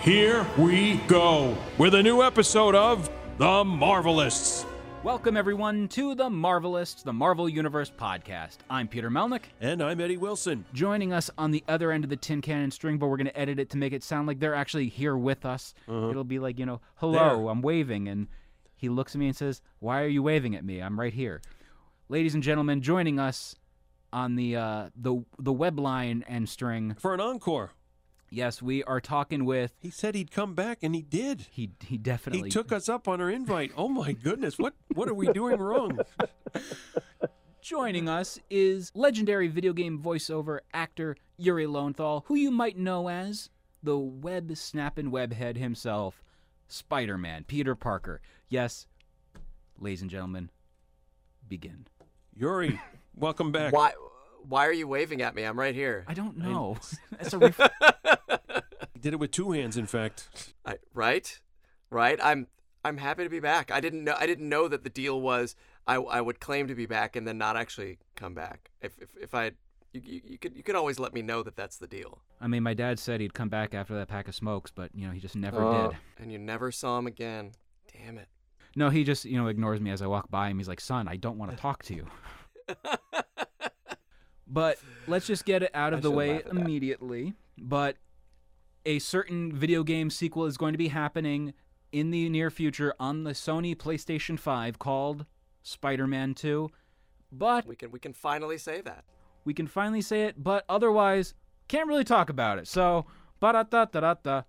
Here we go with a new episode of The Marvelists. Welcome, everyone, to the Marvelists, the Marvel Universe podcast. I'm Peter Melnick. And I'm Eddie Wilson. Joining us on the other end of the tin can and string, but we're going to edit it to make it sound like they're actually here with us. It'll be like, you know, hello, There. I'm waving. And he looks at me and says, Why are you waving at me? I'm right here. Ladies and gentlemen, joining us on the uh, the the web line and string. For an encore. Yes, we are talking with He said he'd come back, and he did. he. He definitely He took us up on our invite. Oh my goodness, what what are we doing wrong? Joining us is legendary video game voiceover actor Yuri Lowenthal, who you might know as the web snapping webhead himself, Spider Man, Peter Parker. Yes, ladies and gentlemen, begin. Yuri, welcome back. Why? Why are you waving at me? I'm right here. I don't know. That's a ref- He did it with two hands, in fact. I, right, right. I'm I'm happy to be back. I didn't know I didn't know that the deal was I, I would claim to be back and then not actually come back. If if, if I you, you, you could you could always let me know that that's the deal. I mean, my dad said he'd come back after that pack of smokes, but you know he just never Oh. did. And you never saw him again. Damn it. No, he just you know ignores me as I walk by him. He's like, "Son, I don't want to talk to you." But let's just get it out of the way laugh at that. immediately. But a certain video game sequel is going to be happening in the near future on the Sony PlayStation 5 called Spider-Man 2. But We can we can finally say that. we can finally say it, but otherwise can't really talk about it. So, ba-da-da-da-da-da.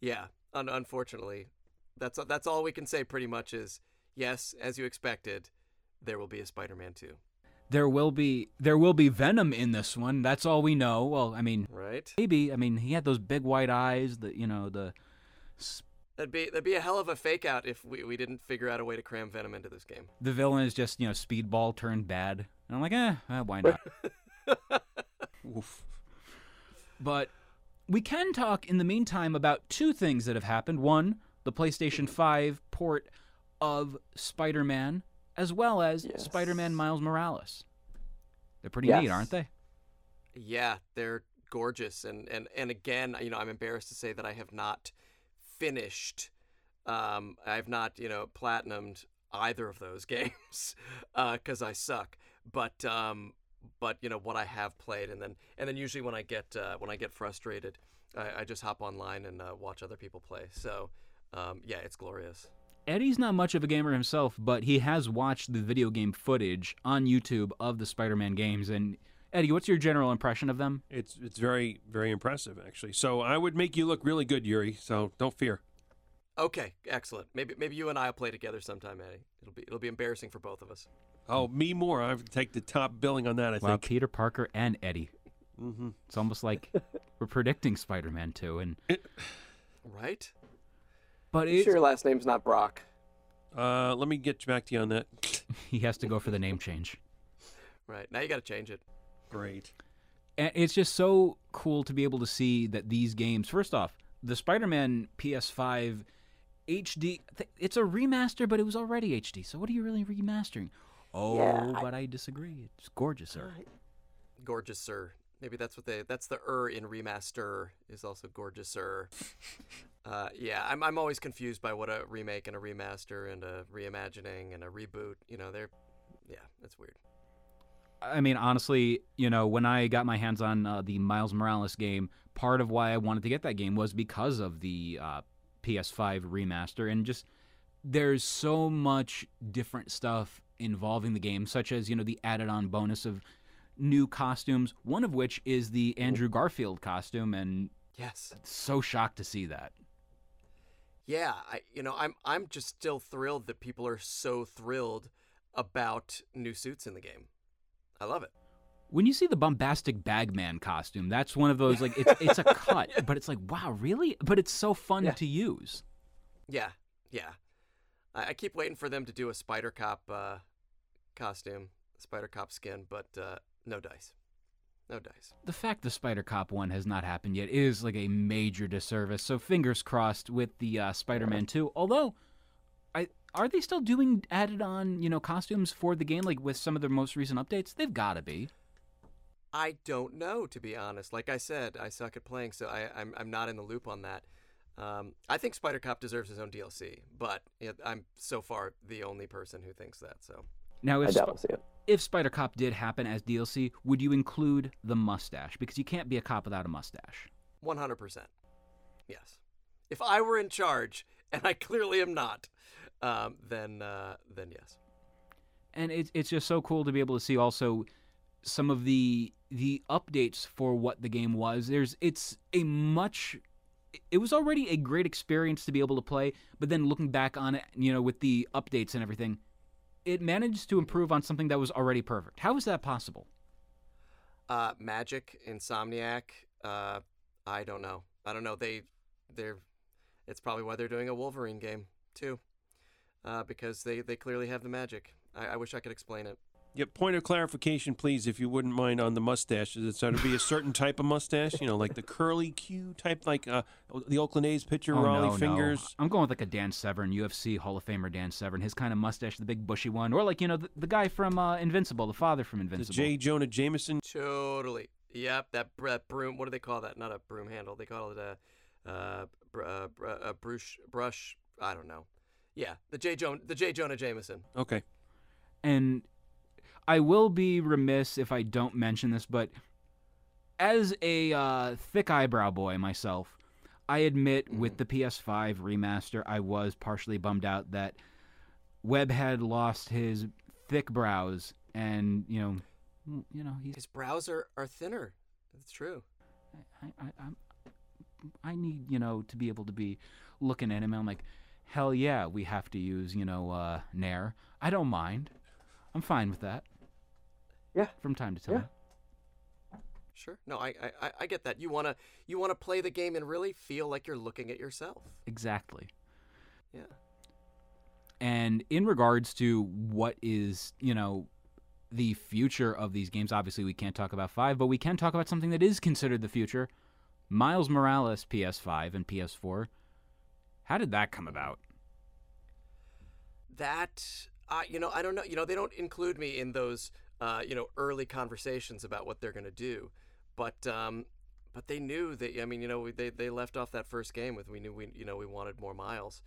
Yeah. Un- unfortunately, that's that's all we can say. Pretty much is yes, as you expected, there will be a Spider-Man 2. There will be there will be Venom in this one. That's all we know. Well, I mean, Right. maybe. I mean, he had those big white eyes, the you know, the That'd be that'd be a hell of a fake out if we, we didn't figure out a way to cram Venom into this game. the villain is just you know speedball turned bad and i'm like eh, eh, why not Oof. but we can talk in the meantime about two things that have happened one the playstation 5 port of spider-man as well as Yes. spider-man miles morales they're pretty neat aren't they Yeah, they're gorgeous, and and and again, you know, I'm embarrassed to say that I have not finished. Um, I've not, you know, platinumed either of those games because I suck. But um, but you know what I have played, and then and then usually when I get uh, when I get frustrated, I, I just hop online and uh, watch other people play. So um, yeah, it's glorious. Eddie's not much of a gamer himself but he has watched the video game footage on youtube of the spider-man games and eddie what's your general impression of them It's it's very very impressive actually. So I would make you look really good, Yuri. So don't fear. Okay, excellent. Maybe maybe you and I'll play together sometime, Eddie. It'll be it'll be embarrassing for both of us. Oh, me more. I would take the top billing on that. I wow think. peter parker and eddie Mm-hmm. It's almost like we're predicting Spider-Man 2, and Right? But You it's, sure your last name's not Brock? Uh, let me get back to you on that. he has to go for the name change. Right. Now you got to change it. Great. And it's just so cool to be able to see that these games. First off, the Spider-Man PS5 HD. it's a remaster, but it was already HD. So what are you really remastering? Oh, Yeah, I- but I disagree. It's gorgeous, sir. Gorgeous Sir. Maybe that's what they that's the er in remaster is also gorgeous sir. Uh, yeah, I'm I'm always confused by what a remake and a remaster and a reimagining and a reboot, you know, they're yeah, that's weird. I mean, honestly, you know, when I got my hands on uh, the Miles Morales game, part of why I wanted to get that game was because of the uh, PS5 remaster, and just there's so much different stuff involving the game, such as you know the added-on bonus of new costumes. One of which is the Andrew Garfield costume, and Yes. so shocked to see that. Yeah, I you know, I'm I'm just still thrilled that people are so thrilled about new suits in the game. I love it. When you see the bombastic bagman costume, that's one of those like it's it's a cut, but it's like wow, really? But it's so fun Yeah. to use. Yeah, yeah. I, I keep waiting for them to do a Spider Cop uh, costume, Spider Cop skin, but uh, no dice. No dice. The fact the Spider Cop one has not happened yet is like a major disservice. So fingers crossed with the uh, Spider-Man 2. Although, I are they still doing added on you know costumes for the game like with some of their most recent updates? They've got to be. I don't know, to be honest. Like I said, I suck at playing, so I, I'm I'm not in the loop on that. Um, I think Spider Cop deserves his own DLC, but yeah, I'm so far the only person who thinks that. So Now, I if doubt Sp- we'll see it. If Spider Cop did happen as DLC, would you include the mustache? Because you can't be a cop without a mustache. 100%. Yes. If I were in charge, and I clearly am not, um, then uh, then yes. and it's it's just so cool to be able to see also some of the the updates for what the game was. There's it's a much it was already a great experience to be able to play, but then looking back on it, you know, with the updates and everything, it managed to improve on something that was already perfect. How is that possible? Uh, Magic, Insomniac. Uh, I don't know. I don't know. They, they're. It's probably why they're doing a Wolverine game too, uh, because they they clearly have the magic. I, I wish I could explain it. Yeah, point of clarification, please, if you wouldn't mind, on the mustaches. Is it going to be a certain type of mustache? You know, like the curly Q type, like uh, the Oakland A's pitcher, Oh, Rollie no, Fingers. No. I'm going with like a Dan Severn, UFC Hall of Famer Dan Severn. His kind of mustache, the big bushy one, or like you know the, the guy from uh, Invincible, the father from The Invincible. J. Jonah Jameson. Totally. Yep. That, br- that broom. What do they call that? Not a broom handle. They call it a, uh, br- uh, br- a brush. Brush. I don't know. Yeah, the J. Jonah. The J. Jonah Jameson. Okay. And I will be remiss if I don't mention this, but as a uh, thick eyebrow boy myself, I admit with the PS5 remaster, I was partially bummed out that Webb had lost his thick brows, and you know, you know, he's His brows are, are thinner. That's true. I, I, I'm, I need, you know, to be able to be looking at him. And I'm like, hell yeah, we have to use, you know, uh, Nair. I don't mind. I'm fine with that. Yeah. From time to time. Yeah. Sure. No, I, I, I- get that. You wanna you wanna play the game and really feel like you're looking at yourself. Exactly. Yeah. And in regards to what is, you know, the future of these games, obviously we can't talk about 5, but we can talk about something that is considered the future. Miles Morales PS5 and PS4. How did that come about? That uh, you know, I don't know. You know, they don't include me in those uh, you know early conversations about what they're gonna do, but um, but they knew that. I mean, you know, they they left off that first game with we knew we you know we wanted more miles,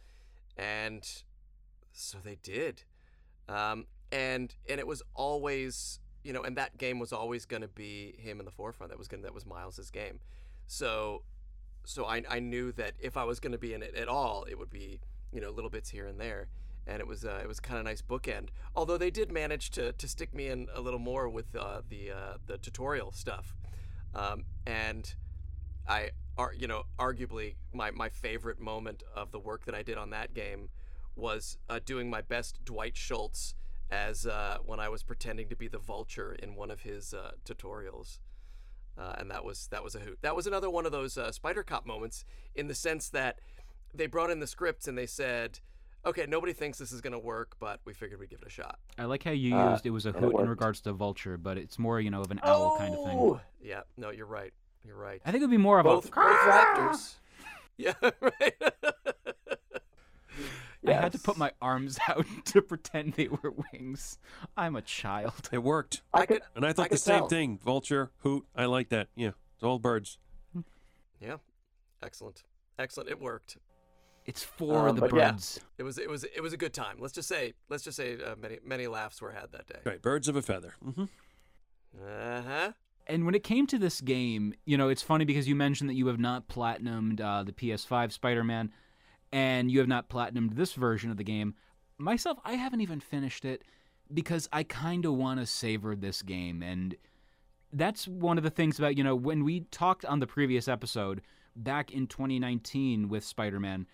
and so they did, um, and and it was always you know, and that game was always gonna be him in the forefront. That was gonna that was Miles's game, so so I I knew that if I was gonna be in it at all, it would be you know little bits here and there and it was uh, it was kind of nice bookend. Although they did manage to, to stick me in a little more with uh, the uh, the tutorial stuff, um, and I are you know arguably my my favorite moment of the work that I did on that game was uh, doing my best Dwight Schultz as uh, when I was pretending to be the Vulture in one of his uh, tutorials. And that was that was a hoot. That was another one of those Spider Cop moments in the sense that they brought in the scripts and they said, okay, nobody thinks this is going to work, but we figured we'd give it a shot. I like how you Uh, used it was a hoot in regards to vulture, but it's more, you know, of an owl kind of thing. Oh! Yeah, no, you're right. You're right. I think it would be more of Both, a. both raptors. Yeah, right. I had to put my arms out to pretend they were wings. I'm a child. It worked. I could. And I thought the same tell. thing. Vulture, hoot. I like that. Yeah. It's all birds. yeah, excellent, excellent. It worked. It's for Um, the but yeah. birds. It was it was it was a good time. Let's just say let's just say uh, many many laughs were had that day. Right. Birds of a feather. hmm Uh huh. And when it came to this game, you know, it's funny because you mentioned that you have not platinumed uh, the PS5 Spider Man and you have not platinumed this version of the game. Myself, I haven't even finished it because I kind of want to savor this game. And that's one of the things about, you know, when we talked on the previous episode back in 2019 with Spider Man,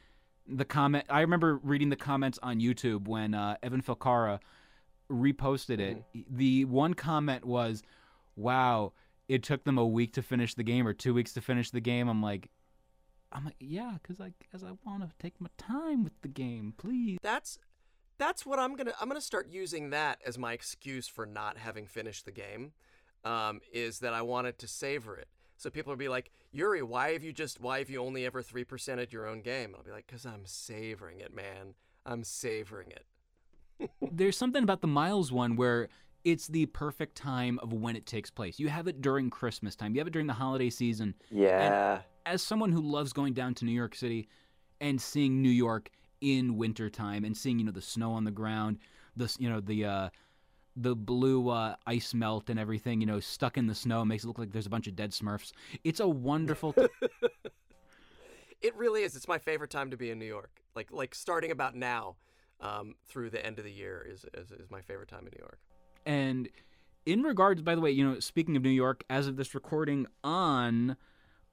the comment, I remember reading the comments on YouTube when uh, Evan Filcara reposted it. The one comment was, wow, it took them a week to finish the game or two weeks to finish the game. I'm like, I'm like, yeah, because I because I want to take my time with the game, please. That's that's what I'm gonna I'm gonna start using that as my excuse for not having finished the game. Um, is that I wanted to savor it. So people will be like, Yuri, why have you just why have you only ever three percented your own game? And I'll be like, because I'm savoring it, man. I'm savoring it. There's something about the Miles one where it's the perfect time of when it takes place. You have it during Christmas time. You have it during the holiday season. Yeah. as someone who loves going down to New York City and seeing New York in wintertime and seeing you know the snow on the ground, the you know the uh, the blue uh, ice melt and everything, you know, stuck in the snow makes it look like there's a bunch of dead Smurfs. It's a wonderful. T- It really is. It's my favorite time to be in New York. Like like starting about now, um, through the end of the year is, is is my favorite time in New York. and in regards, by the way, you know, speaking of New York, as of this recording on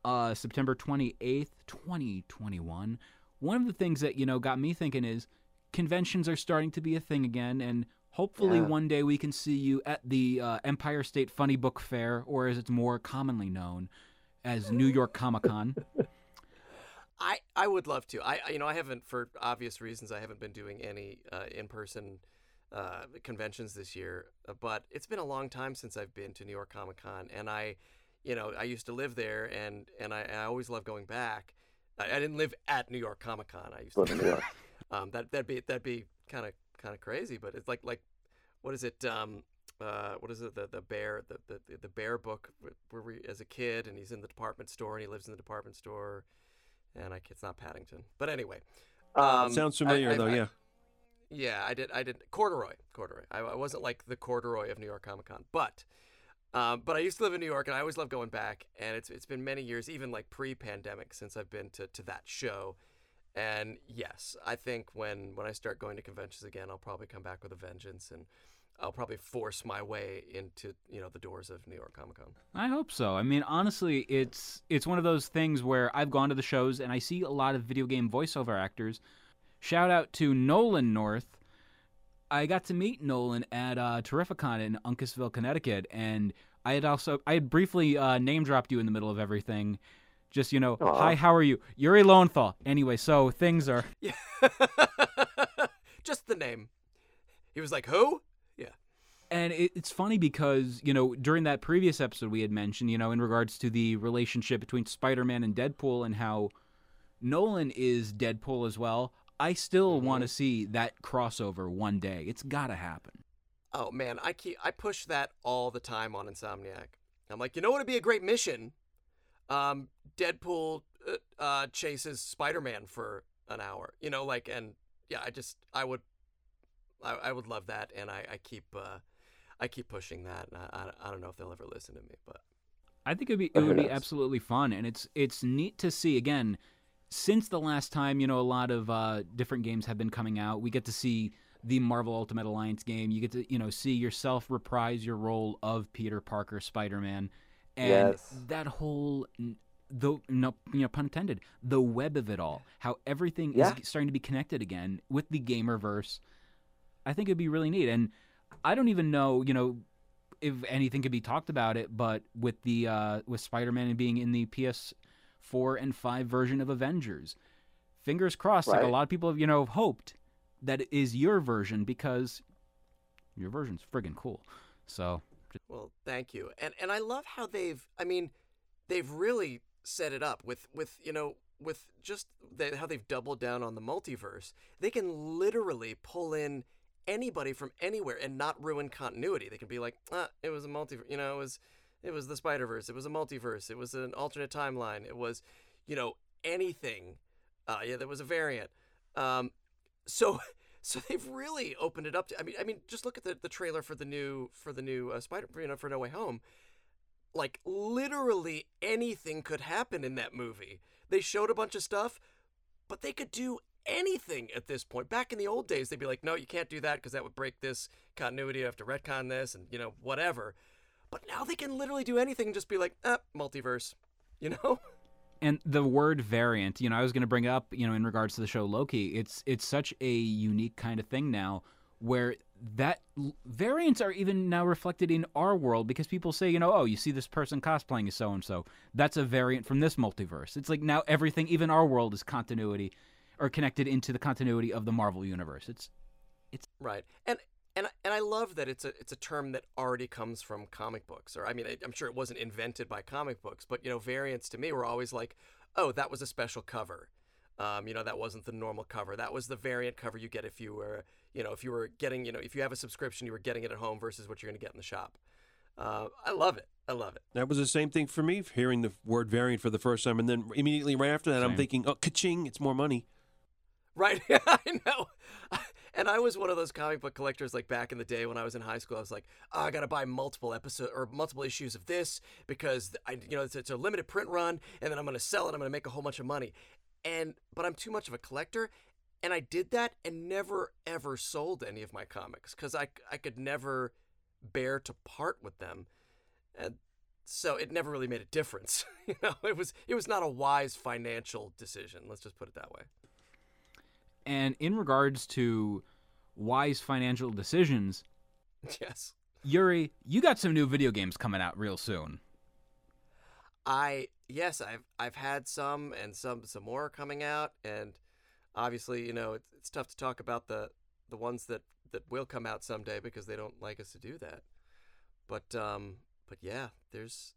uh, September 28th, 2021, one of the things that, you know, got me thinking is conventions are starting to be a thing again. And hopefully Yeah. one day we can see you at the uh, Empire State Funny Book Fair, or as it's more commonly known as New York Comic Con. I, I would love to. I I- you know I haven't for obvious reasons I haven't been doing any uh, in person uh, conventions this year, uh, but it's been a long time since I've been to New York Comic Con, and I, you know, I used to live there, and and I, I always love going back. I, I didn't live at New York Comic Con. I used to Live in New York. Um, that that'd be that'd be kind of kind of crazy, but it's like like what is it? Um, uh, what is it? The the bear the the, the bear book where we as a kid and he's in the department store and he lives in the department store, and I it's not Paddington, but anyway. Um, Sounds familiar I- though. I- yeah. Yeah, I did. I did corduroy, corduroy. I, I wasn't like the corduroy of New York Comic Con, but um, but I used to live in New York, and I always love going back. And it's it's been many years, even like pre-pandemic, since I've been to, to that show. And yes, I think when when I start going to conventions again, I'll probably come back with a vengeance, and I'll probably force my way into you know the doors of New York Comic Con. I hope so. I mean, honestly, it's it's one of those things where I've gone to the shows and I see a lot of video game voiceover actors. Shout out to Nolan North. I got to meet Nolan at uh, Terrificon in Uncasville, Connecticut, and I had also I had briefly uh, name dropped you in the middle of everything. Just you know, Aw. hi, how are you? Yuri Lowenthal. Anyway, so things are Yeah, just the name. He was like, "Who?" Yeah. And it, it's funny because, you know, during that previous episode we had mentioned, you know, in regards to the relationship between Spider Man and Deadpool and how Nolan is Deadpool as well, I still mm-hmm. want to see that crossover one day. It's got to happen. Oh man, I keep I push that all the time on Insomniac. I'm like, you know what would be a great mission? Um, Deadpool uh, uh, chases Spider-Man for an hour. You know, like, and yeah, I just I would I, I would love that, and I I keep uh, I keep pushing that. And I, I I don't know if they'll ever listen to me, but I think it'd be it would be absolutely fun, and it's it's neat to see again. Since the last time, you know, a lot of uh, different games have been coming out. We get to see the Marvel Ultimate Alliance game. You get to you know see yourself reprise your role of Peter Parker, Spider Man, and Yes. that whole the no you know pun intended the web of it all. How everything Yeah. is starting to be connected again with the gamerverse. I think it'd be really neat, and I don't even know you know if anything could be talked about it, but with the uh, with Spider-Man being in the PS4 and 5 version of Avengers, fingers crossed. Like a lot of people have you know have hoped that it is your version because your version's friggin' cool. So Well, thank you. And and I love how they've I mean, they've really set it up with with, you know, with just the, how they've doubled down on the multiverse. They can literally pull in anybody from anywhere and not ruin continuity. They can be like, "Ah, it was a multiverse, you know, it was it was the Spider-Verse, it was a multiverse, it was an alternate timeline, it was, you know, anything. Uh yeah, there was a variant. Um so so they've really opened it up to I mean I mean just look at the, the trailer for the new for the new uh, Spider you know for No Way Home. Like literally anything could happen in that movie. They showed a bunch of stuff, but they could do anything at this point. Back in the old days, they'd be like, "No, you can't do that because that would break this continuity. You have to retcon this, and you know whatever." But now they can literally do anything and just be like, "Ah, multiverse," you know? and the word variant, you know, I was going to bring up, you know, in regards to the show Loki. It's it's such a unique kind of thing now where that variants are even now reflected in our world because people say, you know, oh, you see this person cosplaying as so and so. That's a variant from this multiverse. It's like now everything, even our world, is continuity or connected into the continuity of the Marvel universe. It's it's Right. And and and I love that it's a it's a term that already comes from comic books. Or I mean, I, I'm sure it wasn't invented by comic books, but you know, variants to me were always like, oh, that was a special cover. Um, you know, that wasn't the normal cover. That was the variant cover you get if you were, you know, if you were getting, you know, if you have a subscription, you were getting it at home versus what you're going to get in the shop. Uh, I love it. I love it. That was the same thing for me, hearing the word variant for the first time, and then immediately right after that, I'm thinking, oh, ka-ching, it's more money. Right. I know. And I was one of those comic book collectors like back in the day when I was in high school. I was like, oh, I got to buy multiple episode or multiple issues of this because I you know it's, it's a limited print run and then I'm to sell it. I'm to make a whole bunch of money. And but I'm too much of a collector and I did that and never ever sold any of my comics cuz I I could never bear to part with them. And so it never really made a difference. you know, it was it was not a wise financial decision. Let's just put it that way. and in regards to wise financial decisions, Yes. Yuri, you got some new video games coming out real soon. I yes, I've I've had some and some some more coming out, and obviously, you know, it's it's tough to talk about the the ones that that will come out someday because they don't like us to do that. But um, but yeah, there's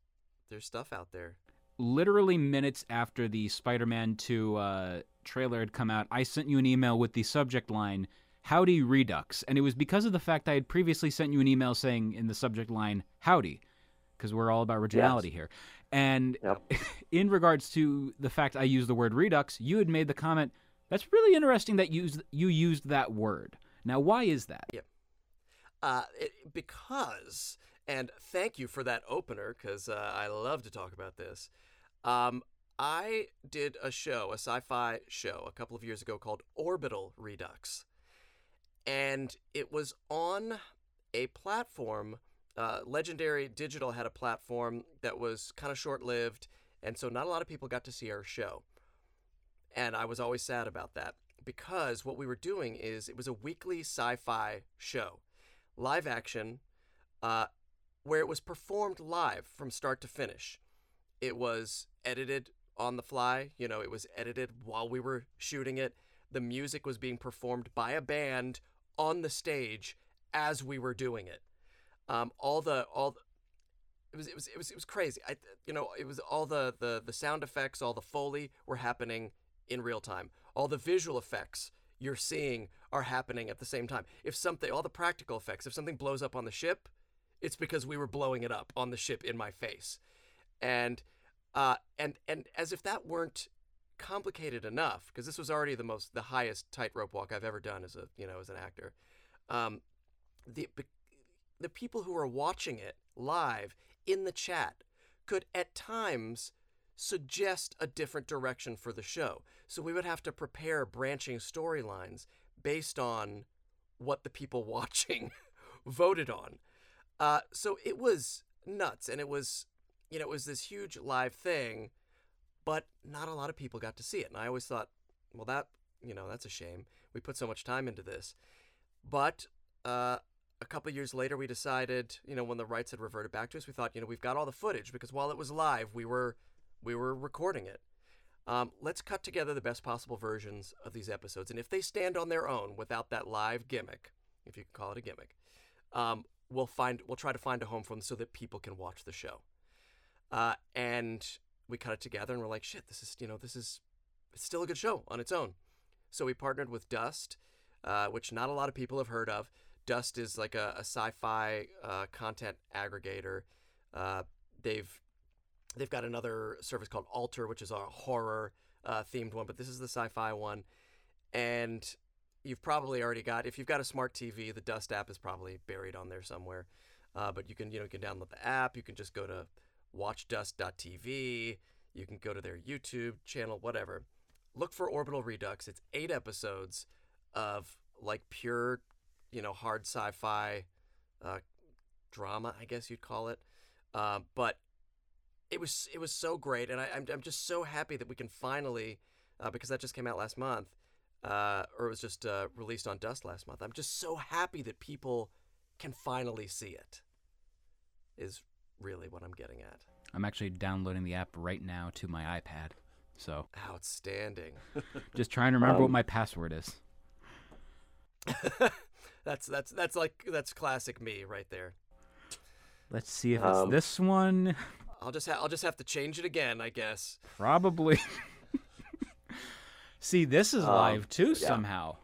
there's stuff out there. literally minutes after the Spider-Man 2 uh, trailer had come out, I sent you an email with the subject line "Howdy Redux," and it was because of the fact I had previously sent you an email saying in the subject line "Howdy," because we're all about originality here. And Yep. in regards to the fact I used the word Redux, you had made the comment that's really interesting that you used, you used that word. Now, why is that? Uh, it, because, and thank you for that opener, because uh, I love to talk about this. Um, I did a show, a sci fi show, a couple of years ago called Orbital Redux. And it was on a platform. Uh, Legendary Digital had a platform that was kind of short lived, and so not a lot of people got to see our show. And I was always sad about that because what we were doing is it was a weekly sci fi show live action, uh, where it was performed live from start to finish. It was edited on the fly, you know, it was edited while we were shooting it. The music was being performed by a band on the stage as we were doing it. Um, all the all the, it was it was it was it was crazy. I you know it was all the the the sound effects, all the foley were happening in real time. All the visual effects you're seeing are happening at the same time. If something, all the practical effects, if something blows up on the ship, it's because we were blowing it up on the ship in my face, and uh, and and as if that weren't complicated enough, because this was already the most the highest tightrope walk I've ever done as a you know as an actor. Um, the the people who were watching it live in the chat could at times suggest a different direction for the show. So we would have to prepare branching storylines based on what the people watching voted on. Uh, so it was nuts, and it was, you know, it was this huge live thing, but not a lot of people got to see it. And I always thought, well, that, you know, that's a shame. We put so much time into this. But uh, a couple years later, we decided, you know, when the rights had reverted back to us, we thought, you know, we've got all the footage because while it was live, we were we were recording it. Um, let's cut together the best possible versions of these episodes, and if they stand on their own without that live gimmick, if you can call it a gimmick, um, we'll find we'll try to find a home for them so that people can watch the show. Uh, and we cut it together, and we're like, shit, this is you know this is it's still a good show on its own. So we partnered with Dust, uh, which not a lot of people have heard of. Dust is like a, a sci-fi uh, content aggregator. Uh, they've they've got another service called Alter, which is a horror uh, themed one, but this is the sci-fi one. And you've probably already got if you've got a smart TV, the Dust app is probably buried on there somewhere. Uh, but you can you know you can download the app. You can just go to watchdust.tv. You can go to their YouTube channel, whatever. Look for Orbital Redux. It's eight episodes of like pure, you know, hard sci-fi uh, drama, I guess you'd call it. Uh, but it was it was so great, and I, I'm I'm just so happy that we can finally, uh, because that just came out last month, uh, or it was just uh, released on Dust last month. I'm just so happy that people can finally see it. Is really what I'm getting at. I'm actually downloading the app right now to my iPad. So Outstanding. just trying to remember what Um, my password is. that's that's that's like that's classic me right there. Let's see if it's Um, this one. I'll just ha- I'll just have to change it again, I guess. Probably. see, this is Um, live too yeah. somehow.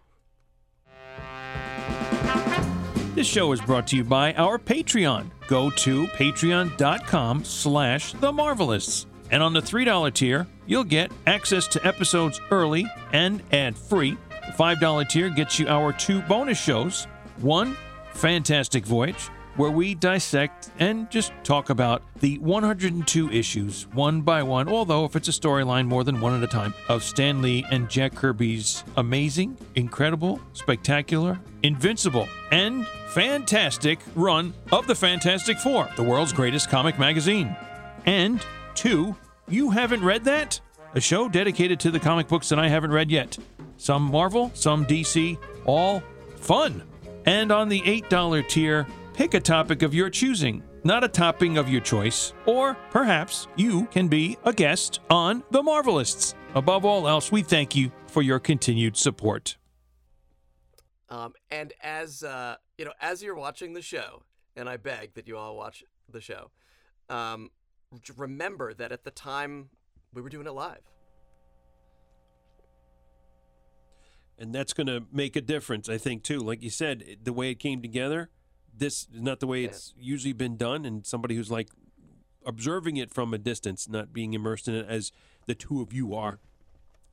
This show is brought to you by our Patreon. Go to patreon.com slash the. And on the $3 tier, you'll get access to episodes early and ad-free. The $5 tier gets you our two bonus shows. One, Fantastic Voyage, where we dissect and just talk about the 102 issues one by one, although if it's a storyline, more than one at a time, of Stan Lee and Jack Kirby's amazing, incredible, spectacular, invincible, and fantastic run of the Fantastic Four, the world's greatest comic magazine. And two, you haven't read that? A show dedicated to the comic books that I haven't read yet. Some Marvel, some DC, all fun. And on the $8 tier, pick a topic of your choosing, not a topping of your choice. Or perhaps you can be a guest on The Marvelists. Above all else, we thank you for your continued support. Um, and as uh, you know, as you're watching the show, and I beg that you all watch the show, um, remember that at the time we were doing it live. and that's going to make a difference, I think, too. Like you said, the way it came together, this is not the way Yeah. it's usually been done, and somebody who's like observing it from a distance, not being immersed in it as the two of you are.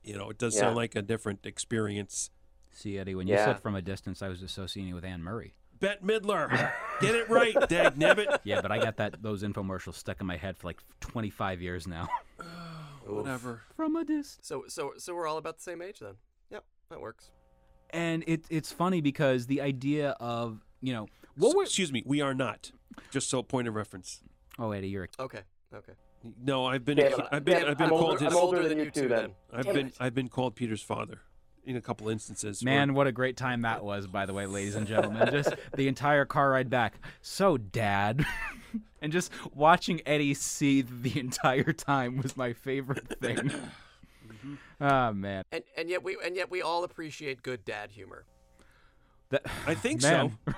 You know, it does sound like a different experience. See, Eddie, when you Yeah. said from a distance, I was associating with Anne Murray. Bette Midler, get it right, dag nabbit. Yeah, but I got that those infomercials stuck in my head for like 25 years now. Whatever. from a distance. So so so we're all about the same age then. Yep, that works. And it it's funny because the idea of you know what were Excuse me, we are not. Just so point of reference. oh Eddie, you're a Okay, okay. No, I've been, Damn, I've been, Damn, I've been I'm called older, his, I'm older than you two then. I've Damn been, it. I've been called Peter's father in a couple instances. where- Man, what a great time that was, by the way, ladies and gentlemen. Just the entire car ride back. So, Dad. and just watching Eddie seethe the entire time was my favorite thing. oh, man. And and yet we and yet we all appreciate good dad humor. That, I think man, so.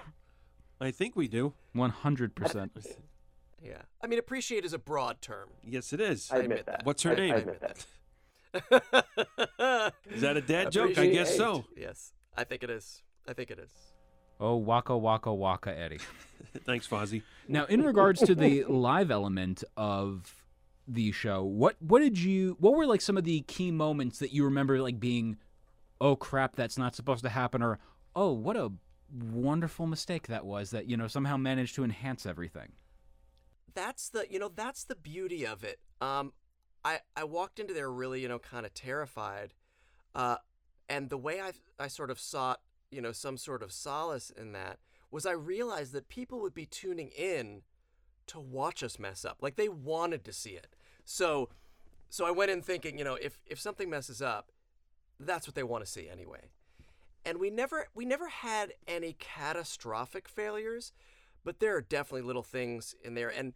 I think we do. 100%. Yeah, I mean appreciate is a broad term. Yes, it is. I admit admit that. that. What's her I- name? I admit that. Is that a dad joke? I guess so. yes, I think it is. I think it is. Oh, waka, waka, waka, Eddie. Thanks, Fozzie. Now, in regards to the live element of the show, what what did you what were like some of the key moments that you remember like being, oh crap, that's not supposed to happen, or oh what a wonderful mistake that was that you know somehow managed to enhance everything. that's the you know that's the beauty of it. Um i i walked into there really you know kind of terrified uh and the way i i sort of sought you know some sort of solace in that was i realized that people would be tuning in to watch us mess up. Like they wanted to see it. So so i went in thinking you know if if something messes up that's what they want to see anyway and we never we never had any catastrophic failures but there are definitely little things in there and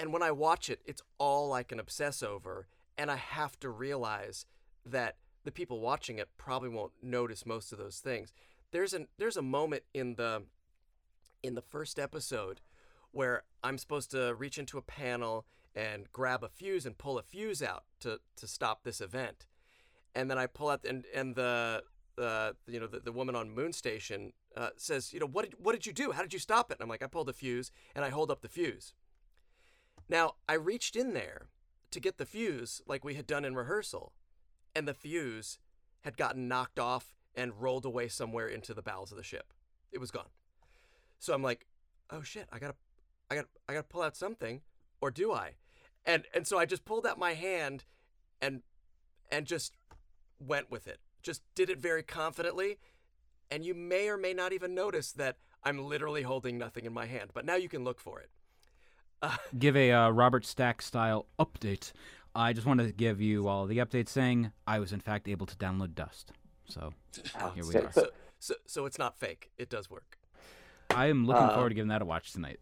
and when I watch it, it's all I can obsess over, and I have to realize that the people watching it probably won't notice most of those things. There's an there's a moment in the in the first episode where I'm supposed to reach into a panel and grab a fuse and pull a fuse out to to stop this event, and then I pull out and and the uh, you know the, the woman on Moon Station uh, says you know what did, what did you do? How did you stop it? And I'm like I pulled the fuse and I hold up the fuse. Now, I reached in there to get the fuse like we had done in rehearsal, and the fuse had gotten knocked off and rolled away somewhere into the bowels of the ship. It was gone. So I'm like, "Oh shit, I got to I gotta, I got to pull out something or do I?" And and so I just pulled out my hand and and just went with it. Just did it very confidently, and you may or may not even notice that I'm literally holding nothing in my hand, but now you can look for it. Give a uh, Robert Stack style update. I just wanted to give you all the update saying I was in fact able to download Dust. So Oh, here we so- are. So, so, so it's not fake. It does work. I am looking Uh, forward to giving that a watch tonight.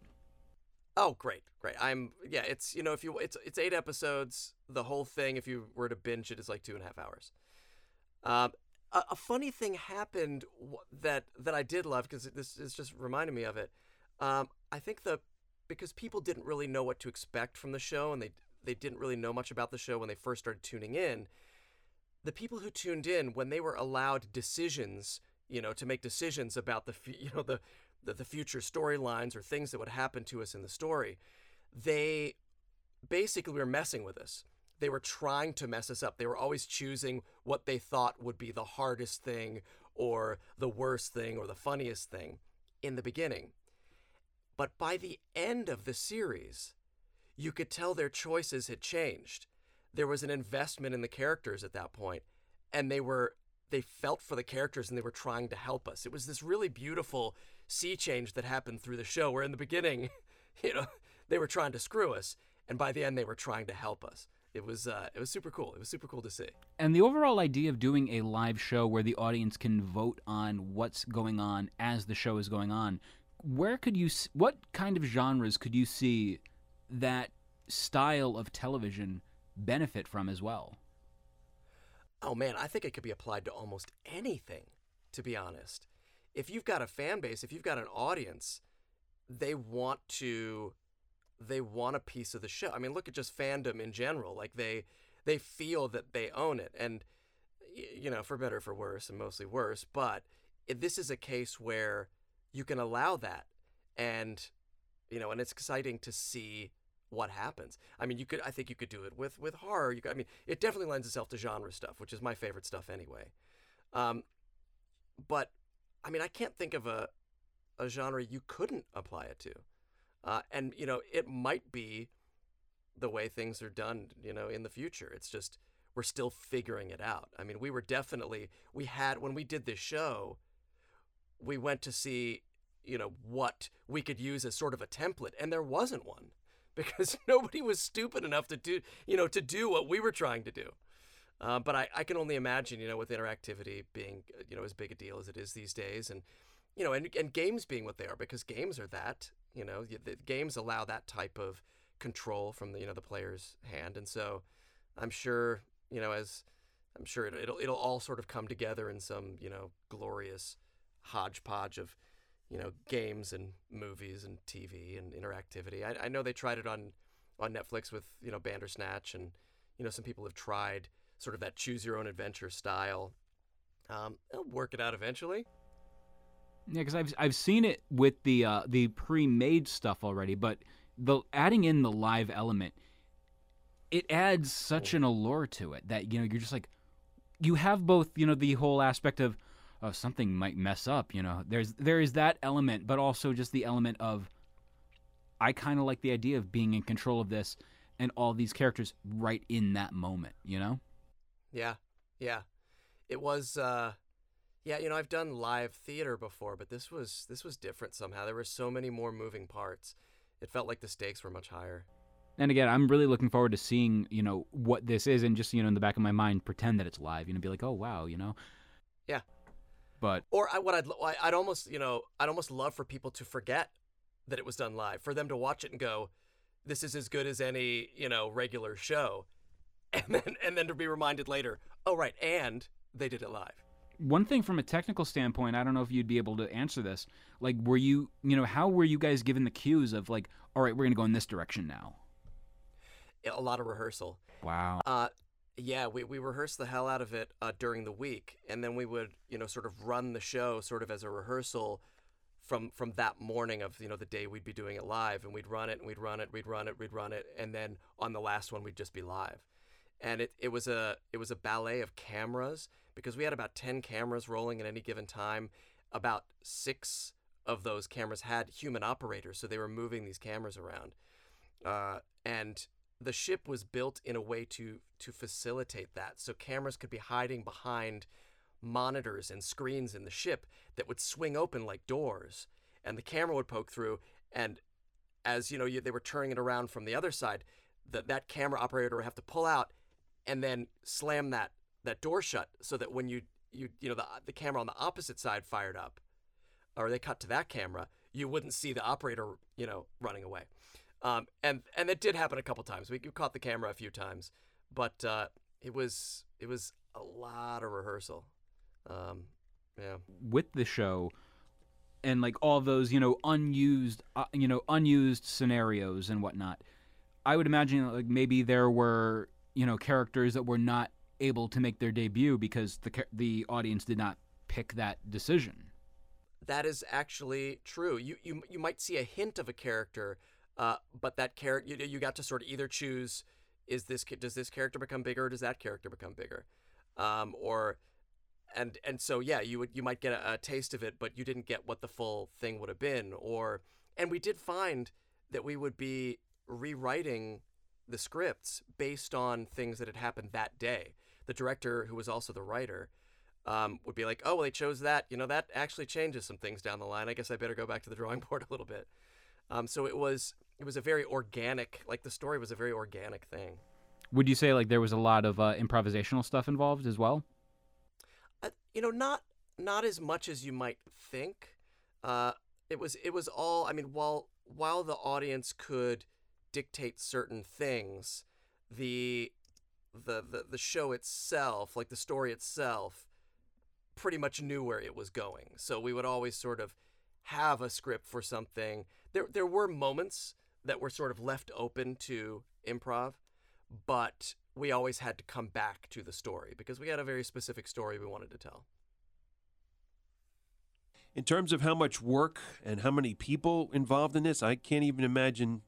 Oh, great, great. I'm yeah. It's you know if you it's it's eight episodes. The whole thing, if you were to binge it, is like two and a half hours. Um, a, a funny thing happened that that I did love because this is just reminding me of it. Um, I think the because people didn't really know what to expect from the show, and they they didn't really know much about the show when they first started tuning in. The people who tuned in when they were allowed decisions, you know, to make decisions about the you know the the, the future storylines or things that would happen to us in the story, they basically were messing with us. They were trying to mess us up. They were always choosing what they thought would be the hardest thing or the worst thing or the funniest thing in the beginning. But by the end of the series, you could tell their choices had changed. There was an investment in the characters at that point, and they were they felt for the characters and they were trying to help us. It was this really beautiful sea change that happened through the show where in the beginning, you know, they were trying to screw us and by the end they were trying to help us. It was uh, it was super cool. It was super cool to see. And the overall idea of doing a live show where the audience can vote on what's going on as the show is going on, where could you, what kind of genres could you see that style of television benefit from as well? Oh man, I think it could be applied to almost anything, to be honest. If you've got a fan base, if you've got an audience, they want to they want a piece of the show. I mean, look at just fandom in general. Like they they feel that they own it and you know, for better or for worse, and mostly worse, but this is a case where you can allow that and you know, and it's exciting to see what happens. I mean, you could I think you could do it with with horror. You could, I mean, it definitely lends itself to genre stuff, which is my favorite stuff anyway. Um, but I mean, I can't think of a a genre you couldn't apply it to. Uh, and you know, it might be the way things are done, you know, in the future. It's just we're still figuring it out. I mean, we were definitely we had when we did this show, we went to see, you know, what we could use as sort of a template, and there wasn't one because nobody was stupid enough to do, you know, to do what we were trying to do. Uh, but I, I can only imagine, you know, with interactivity being, uh, you know, as big a deal as it is these days, and you know, and and games being what they are, because games are that, you know, the games allow that type of control from the you know the player's hand, and so I'm sure, you know, as I'm sure it, it'll it'll all sort of come together in some you know glorious hodgepodge of you know games and movies and TV and interactivity. I, I know they tried it on on Netflix with you know Bandersnatch, and you know some people have tried sort of that choose your own adventure style. Um, they'll work it out eventually. Yeah, because I've I've seen it with the uh, the pre-made stuff already, but the adding in the live element, it adds such an allure to it that you know you're just like, you have both you know the whole aspect of, oh something might mess up, you know there's there is that element, but also just the element of, I kind of like the idea of being in control of this, and all these characters right in that moment, you know. Yeah, yeah. It was uh yeah, you know, I've done live theater before, but this was this was different somehow. There were so many more moving parts. It felt like the stakes were much higher. And again, I'm really looking forward to seeing, you know, what this is and just, you know, in the back of my mind, pretend that it's live, you know, be like, oh, wow, you know? Yeah. But, Or I, what I'd I'd almost, you know, I'd almost love for people to forget that it was done live, for them to watch it and go, this is as good as any, you know, regular show. And then and then to be reminded later, oh right, and they did it live. One thing from a technical standpoint, I don't know if you'd be able to answer this. Like, were you, you know, how were you guys given the cues of, like, all right, we're going to go in this direction now? A lot of rehearsal. Wow. Uh, yeah, we, we rehearsed the hell out of it uh, during the week, and then we would, you know, sort of run the show sort of as a rehearsal from from that morning of you know the day we'd be doing it live, and we'd run it and we'd run it, we'd run it, we'd run it, and then on the last one we'd just be live, and it, it was a it was a ballet of cameras because we had about ten cameras rolling at any given time, about six of those cameras had human operators, so they were moving these cameras around, uh, and the ship was built in a way to to facilitate that so cameras could be hiding behind monitors and screens in the ship that would swing open like doors and the camera would poke through and as you know you, they were turning it around from the other side that that camera operator would have to pull out and then slam that that door shut so that when you you you know the the camera on the opposite side fired up, or they cut to that camera, you wouldn't see the operator you know running away. Um, and and it did happen a couple times. We caught the camera a few times, but uh, it was it was a lot of rehearsal. Um, yeah. with the show and like all those you know unused uh, you know unused scenarios and whatnot i would imagine like maybe there were you know characters that were not able to make their debut because the the audience did not pick that decision That is actually true. You you you might see a hint of a character, uh, but that character you, you got to sort of either choose is this does this character become bigger or does that character become bigger, um, or and and so yeah you would you might get a, a taste of it, but you didn't get what the full thing would have been. Or and we did find that we would be rewriting the scripts based on things that had happened that day. The director, who was also the writer, um, would be like, "Oh, well, they chose that. You know, that actually changes some things down the line. I guess I better go back to the drawing board a little bit." Um, so it was it was a very organic, like the story was a very organic thing. would you say like there was a lot of uh, improvisational stuff involved as well Uh, you know, not not as much as you might think. Uh, it was it was all. I mean, while while the audience could dictate certain things, the the the, the show itself, like the story itself, pretty much knew where it was going. So we would always sort of have a script for something. There there were moments that were sort of left open to improv, but we always had to come back to the story because we had a very specific story we wanted to tell. In terms of how much work and how many people involved in this, I can't even imagine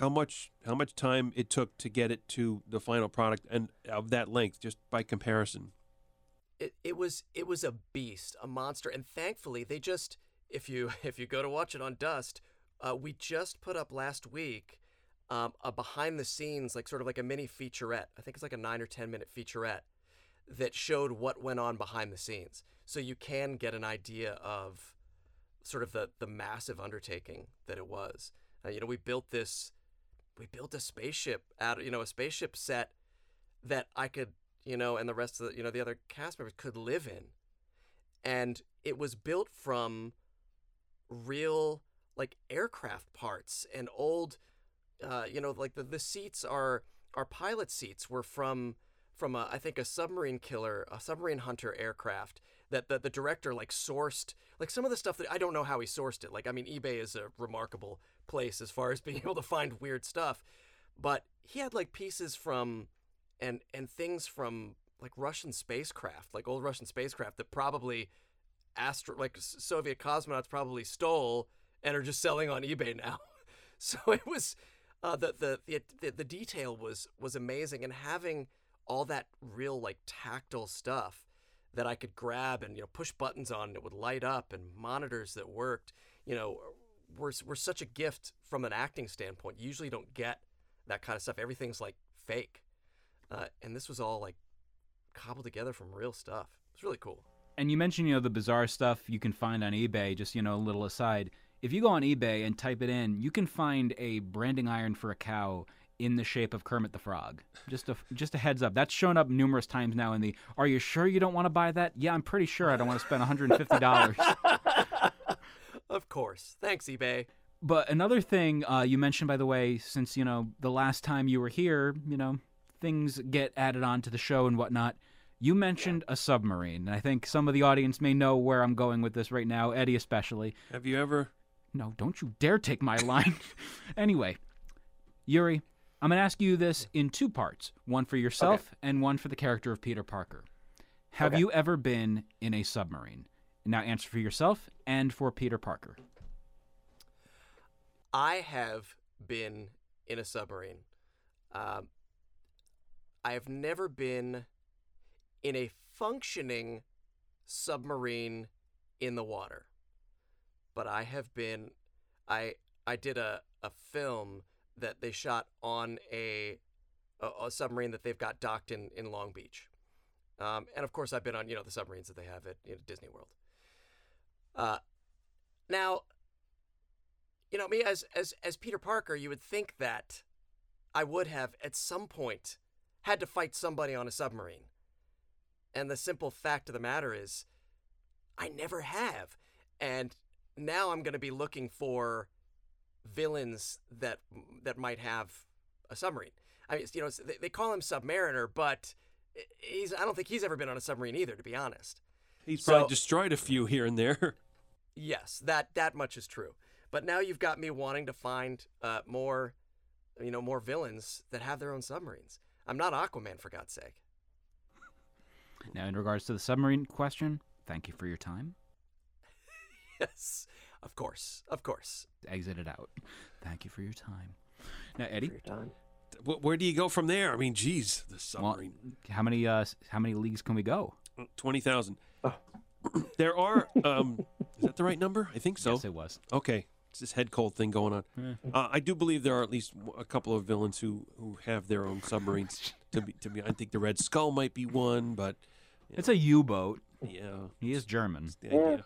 how much how much time it took to get it to the final product and of that length, just by comparison. it, it was it was a beast, a monster, and thankfully they just if you if you go to watch it on Dust, uh, we just put up last week um, a behind the scenes like sort of like a mini featurette. I think it's like a nine or ten minute featurette that showed what went on behind the scenes, so you can get an idea of sort of the the massive undertaking that it was. Uh, you know, we built this we built a spaceship out you know a spaceship set that I could you know and the rest of the you know the other cast members could live in. And it was built from real like aircraft parts and old uh, you know like the, the seats are our pilot seats were from from a, I think a submarine killer a submarine hunter aircraft that the, the director like sourced like some of the stuff that I don't know how he sourced it. Like I mean eBay is a remarkable place as far as being able to find weird stuff. But he had like pieces from and and things from like Russian spacecraft like old Russian spacecraft that probably astro like Soviet cosmonauts probably stole and are just selling on eBay now. So it was uh, the, the the the the detail was was amazing. And having all that real like tactile stuff that I could grab and you know push buttons on and it would light up and monitors that worked you know were were such a gift from an acting standpoint. You usually don't get that kind of stuff. Everything's like fake. Uh, and this was all like cobbled together from real stuff. It's really cool. And you mentioned you know the bizarre stuff you can find on ebay just you know a little aside. If you go on ebay and type it in you can find a branding iron for a cow in the shape of kermit the frog. Just a just a heads up. That's shown up numerous times now in the are you sure you don't want to buy that? Yeah i'm pretty sure i don't want to spend $150 of course. Thanks ebay. But another thing uh, you mentioned by the way since you know the last time you were here you know things get added on to the show and whatnot. You mentioned a submarine and i think some of the audience may know where i'm going with this right now eddie especially. Have you ever? no, don't you dare take my line. anyway, Yuri, I'm going to ask you this in two parts one for yourself and one for the character of Peter Parker. Have Okay. you ever been in a submarine? Now answer for yourself and for Peter Parker. I have been in a submarine. Um, I have never been in a functioning submarine in the water, but I have been. I I did a, a film that they shot on a, a a submarine that they've got docked in in Long Beach, um, and of course I've been on you know the submarines that they have at you know, Disney World. Uh, now you know me as as as Peter Parker, you would think that I would have at some point had to fight somebody on a submarine. And the simple fact of the matter is, I never have. And now I'm going to be looking for villains that that might have a submarine. I mean, you know, they, they call him Submariner, but he's I don't think he's ever been on a submarine either, to be honest. He's So- probably destroyed a few here and there. Yes, that that much is true. But now you've got me wanting to find uh, more, you know, more villains that have their own submarines. I'm not Aquaman for God's sake. Now, in regards to the submarine question, thank you for your time. Yes, of course, of course. Exit it out. Thank you for your time. Now, Eddie, For your time. Wh- Where do you go from there? I mean, geez, the well, submarine. how many uh, how many leagues can we go? Twenty thousand. Oh. There are. Um, is that the right number? I think so. Yes, it was. Okay, it's this head cold thing going on. Uh, I do believe there are at least a couple of villains who, who have their own submarines. to be, to be, I think the Red Skull might be one, but It's a U-boat. yeah, He is German. the idea.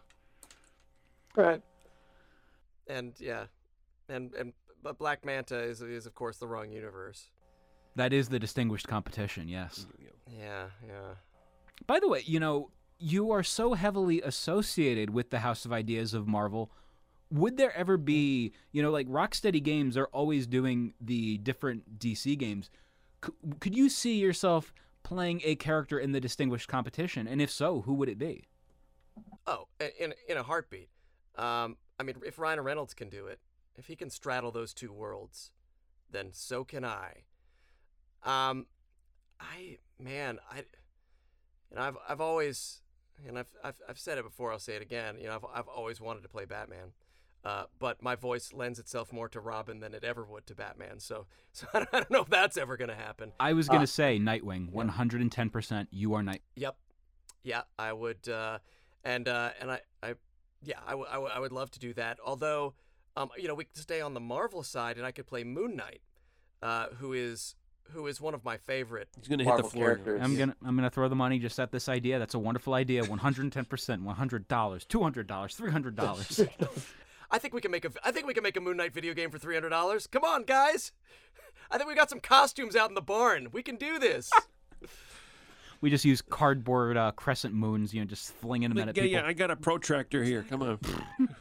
Right. And yeah, and and but Black Manta is is of course the wrong universe. That is the distinguished competition. Yes. Yeah, yeah. By the way, you know, you are so heavily associated with the House of Ideas of Marvel. Would there ever be, you know, like Rocksteady Games are always doing the different DC games. C- could you see yourself playing a character in the distinguished competition? And if so, who would it be? Oh, in in a heartbeat. Um, I mean, if Ryan Reynolds can do it, if he can straddle those two worlds, then so can I. Um, I man, I, you know, I've I've always, and I've I've I've said it before. I'll say it again. You know, I've I've always wanted to play Batman. Uh, but my voice lends itself more to Robin than it ever would to Batman. So, so I don't, I don't know if that's ever going to happen. I was going to say Nightwing, 110%. You are Night. Yep. Yeah, I would, uh, and uh, and I, I, yeah, I, w- I, w- I would love to do that. Although, um, you know, we could stay on the Marvel side, and I could play Moon Knight, uh, who is who is one of my favorite. He's gonna hit the Marvel floor. characters. I'm gonna I'm gonna throw the money just at this idea. That's a wonderful idea. 110 percent, 100 dollars, 200 dollars, 300 dollars. I think we can make a. I think we can make a Moon Knight video game for three hundred dollars. Come on, guys! I think we got some costumes out in the barn. We can do this. we just use cardboard uh, crescent moons, you know, just flinging them Like, at yeah, people. yeah, I got a protractor here. Come on.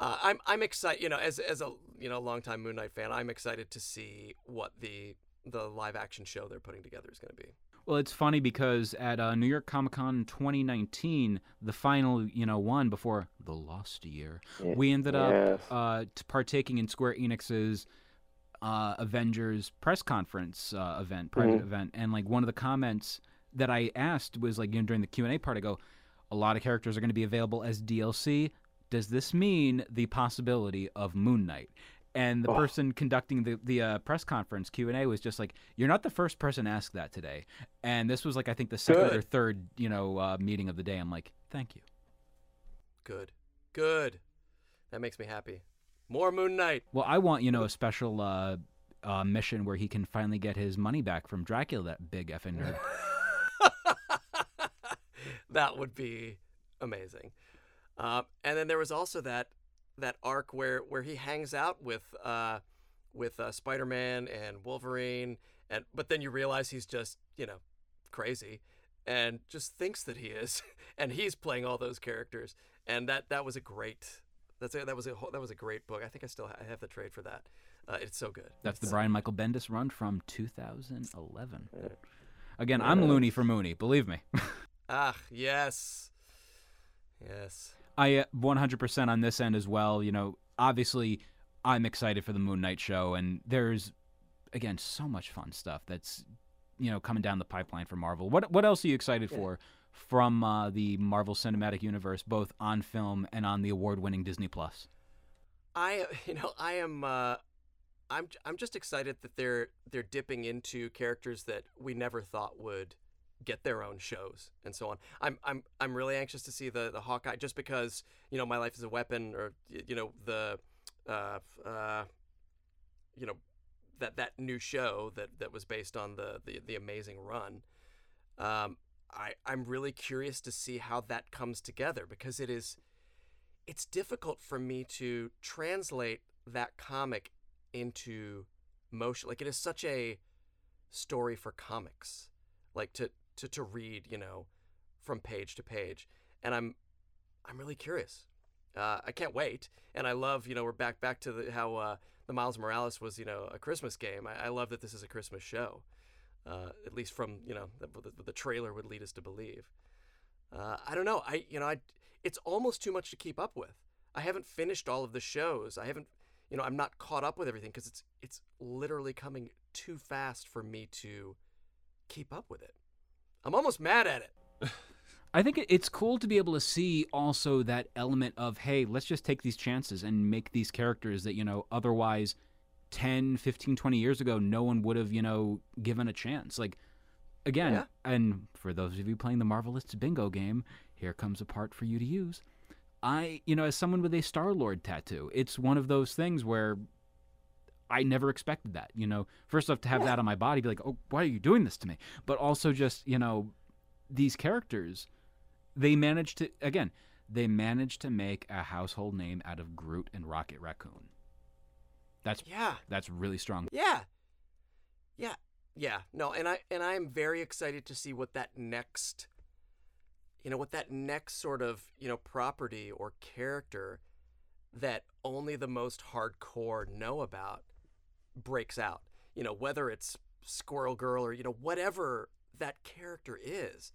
Uh, I'm I'm excited. You know, as as a you know longtime Moon Knight fan, I'm excited to see what the the live action show they're putting together is going to be. Well, it's funny because at uh, New York Comic Con 2019, the final, you know, one before the lost year, Yeah. we ended up Yes. uh, partaking in Square Enix's uh, Avengers press conference uh, event, private Mhm. event, and like one of the comments that I asked was like, you know, during the Q and A part, I go, a lot of characters are going to be available as DLC. Does this mean the possibility of Moon Knight? And the Oh. person conducting the the uh, press conference Q and A was just like, "You're not the first person to ask that today." And this was like I think the second or third, you know, uh, meeting of the day. I'm like, "Thank you." Good, good. That makes me happy. More Moon Knight. Well, I want you know a special uh, uh, mission where he can finally get his money back from Dracula, that big effing nerd. that would be amazing. Um, and then there was also that that arc where where he hangs out with uh, with uh, Spider Man and Wolverine, and but then you realize he's just you know crazy and just thinks that he is, and he's playing all those characters, and that that was a great. That's a, that was a that was a great book. I think I still ha- I have the trade for that. Uh, it's so good. That's the It's- Brian Michael Bendis run from 2011. Again, I'm loony for Mooney, believe me. Ah, yes, yes. I uh, 100% on this end as well. You know, obviously, I'm excited for the Moon Knight show, and there's again so much fun stuff that's you know coming down the pipeline for Marvel. What what else are you excited for from uh, the Marvel Cinematic Universe, both on film and on the award-winning Disney Plus? I you know I am uh, I'm I'm just excited that they're they're dipping into characters that we never thought would get their own shows and so on. I'm I'm I'm really anxious to see the the Hawkeye just because you know my life is a weapon or you know the uh uh you know that that new show that that was based on the the, the amazing run. Um, I I'm really curious to see how that comes together because it is it's difficult for me to translate that comic into motion. Like it is such a story for comics. Like to to to read, you know, from page to page, and I'm I'm really curious. Uh, I can't wait, and I love you know we're back back to the, how uh, the Miles Morales was you know a Christmas game. I, I love that this is a Christmas show, uh, at least from you know the, the, the trailer would lead us to believe. Uh, I don't know. I you know I it's almost too much to keep up with. I haven't finished all of the shows. I haven't you know I'm not caught up with everything because it's it's literally coming too fast for me to keep up with it. I'm almost mad at it. I think it's cool to be able to see also that element of, hey, let's just take these chances and make these characters that, you know, otherwise 10, 15, 20 years ago, no one would have, you know, given a chance. Like, again, Yeah. and for those of you playing the Marvelists bingo game, here comes a part for you to use. I, you know, as someone with a Star Lord tattoo, it's one of those things where I never expected that. You know, first off, to have that on my body, be like, oh, why are you doing this to me? But also just, you know, these characters, they managed to, again, they managed to make a household name out of Groot and Rocket Raccoon. That's Yeah. that's really strong. Yeah. Yeah. Yeah. No, and I and I am very excited to see what that next you know, what that next sort of, you know, property or character that only the most hardcore know about breaks out. You know, whether it's Squirrel Girl or, you know, whatever that character is.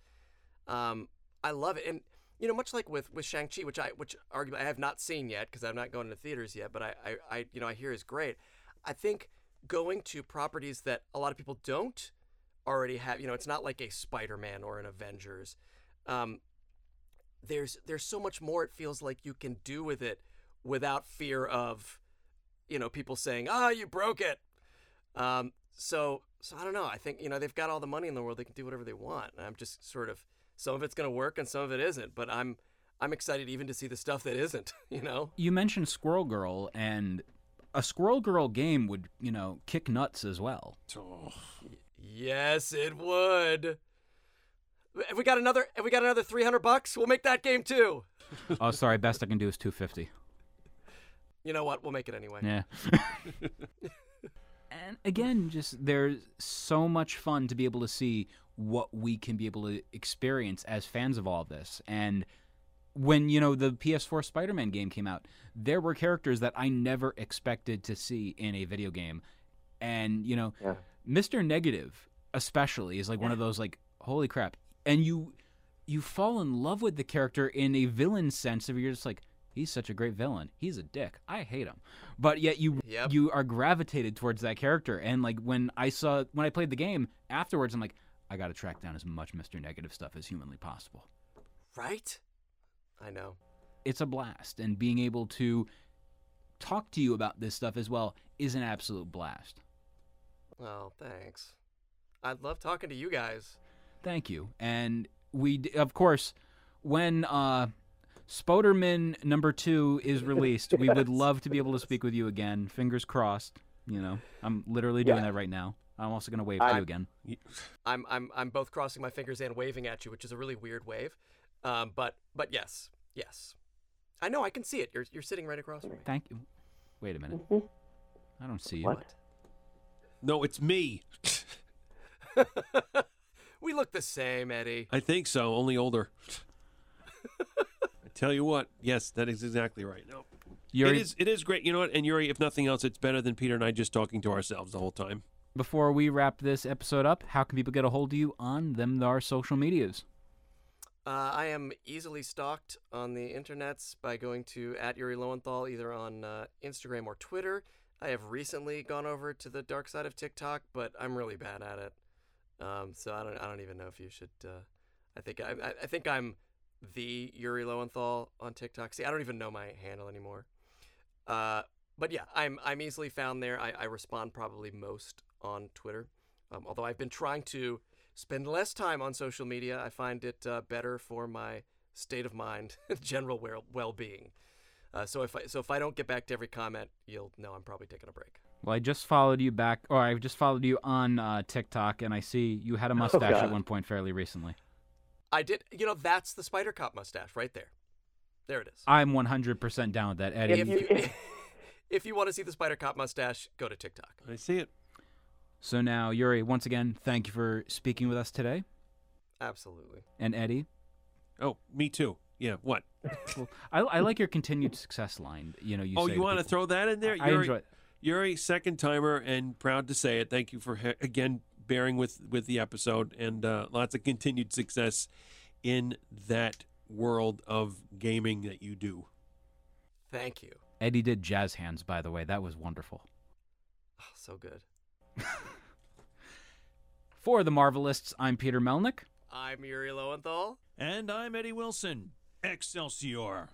Um, I love it. And you know, much like with with Shang Chi, which I which arguably I have not seen yet because I'm not going to theaters yet, but I, I I you know I hear is great. I think going to properties that a lot of people don't already have, you know, it's not like a Spider-Man or an Avengers. Um, there's there's so much more. It feels like you can do with it without fear of, you know, people saying, "Ah, you broke it." Um, so so I don't know. I think you know they've got all the money in the world. They can do whatever they want. And I'm just sort of some of it's going to work and some of it isn't. But I'm I'm excited even to see the stuff that isn't. You know. You mentioned Squirrel Girl, and a Squirrel Girl game would, you know, kick nuts as well. Yes, it would. If we got another, if we got another three hundred bucks, we'll make that game too. oh, sorry, best I can do is two fifty. You know what? We'll make it anyway. Yeah. and again, just there's so much fun to be able to see what we can be able to experience as fans of all this. And when, you know, the PS4 Spider Man game came out, there were characters that I never expected to see in a video game. And, you know, Yeah. Mr. Negative, especially, is like one of those, like, holy crap. And you. You fall in love with the character in a villain sense of you're just like, he's such a great villain. He's a dick. I hate him. But yet you Yep. you are gravitated towards that character. And like when I saw when I played the game afterwards, I'm like, I got to track down as much Mr. Negative stuff as humanly possible. Right? I know. It's a blast, and being able to talk to you about this stuff as well is an absolute blast. Oh, thanks. I love talking to you guys. Thank you. And we, of course, when uh, Spoderman number two is released, we would love to be able to speak with you again. Fingers crossed. You know, I'm literally doing Yeah. that right now. I'm also going to wave I- to you again. I'm I'm I'm both crossing my fingers and waving at you, which is a really weird wave. Um, but but yes, yes. I know I can see it. You're you're sitting right across from me. Thank you. Wait a minute. I don't see you. What? No, it's me. we look the same, Eddie. I think so, only older. I tell you what, yes, that is exactly right. No. Yuri, It is it is great. You know what? And Yuri, if nothing else, it's better than Peter and I just talking to ourselves the whole time. before we wrap this episode up, how can people get a hold of you on them our social medias? Uh, I am easily stalked on the internets by going to at Yuri Lowenthal either on uh, Instagram or Twitter. I have recently gone over to the dark side of TikTok, but I'm really bad at it. Um, so I don't I don't even know if you should. Uh, I think I, I I think I'm the Yuri Lowenthal on TikTok. See, I don't even know my handle anymore. Uh, but yeah, I'm I'm easily found there. I, I respond probably most on Twitter, um, although I've been trying to spend less time on social media. I find it uh, better for my state of mind, general well well being. Uh, so if I so if I don't get back to every comment, you'll know I'm probably taking a break. Well, I just followed you back, or I've just followed you on uh, TikTok, and I see you had a mustache at one point fairly recently. I did, you know, that's the Spider Cop mustache right there. There it is. I'm 100% down with that, Eddie. if you if you want to see the Spider Cop mustache, go to TikTok. I see it. So now, Yuri, once again, thank you for speaking with us today. Absolutely. And Eddie, Oh, me too. Yeah. What? well, I, I like your continued success line. You know, you oh, say you want to people. throw that in there? I You're- enjoy it. You're a second timer and proud to say it. Thank you for ha- again bearing with with the episode and uh, lots of continued success in that world of gaming that you do. Thank you. Eddie did jazz hands, by the way. That was wonderful. Oh, so good. For the Marvelists, I'm Peter Melnick. I'm Yuri Lowenthal. And I'm Eddie Wilson. Excelsior.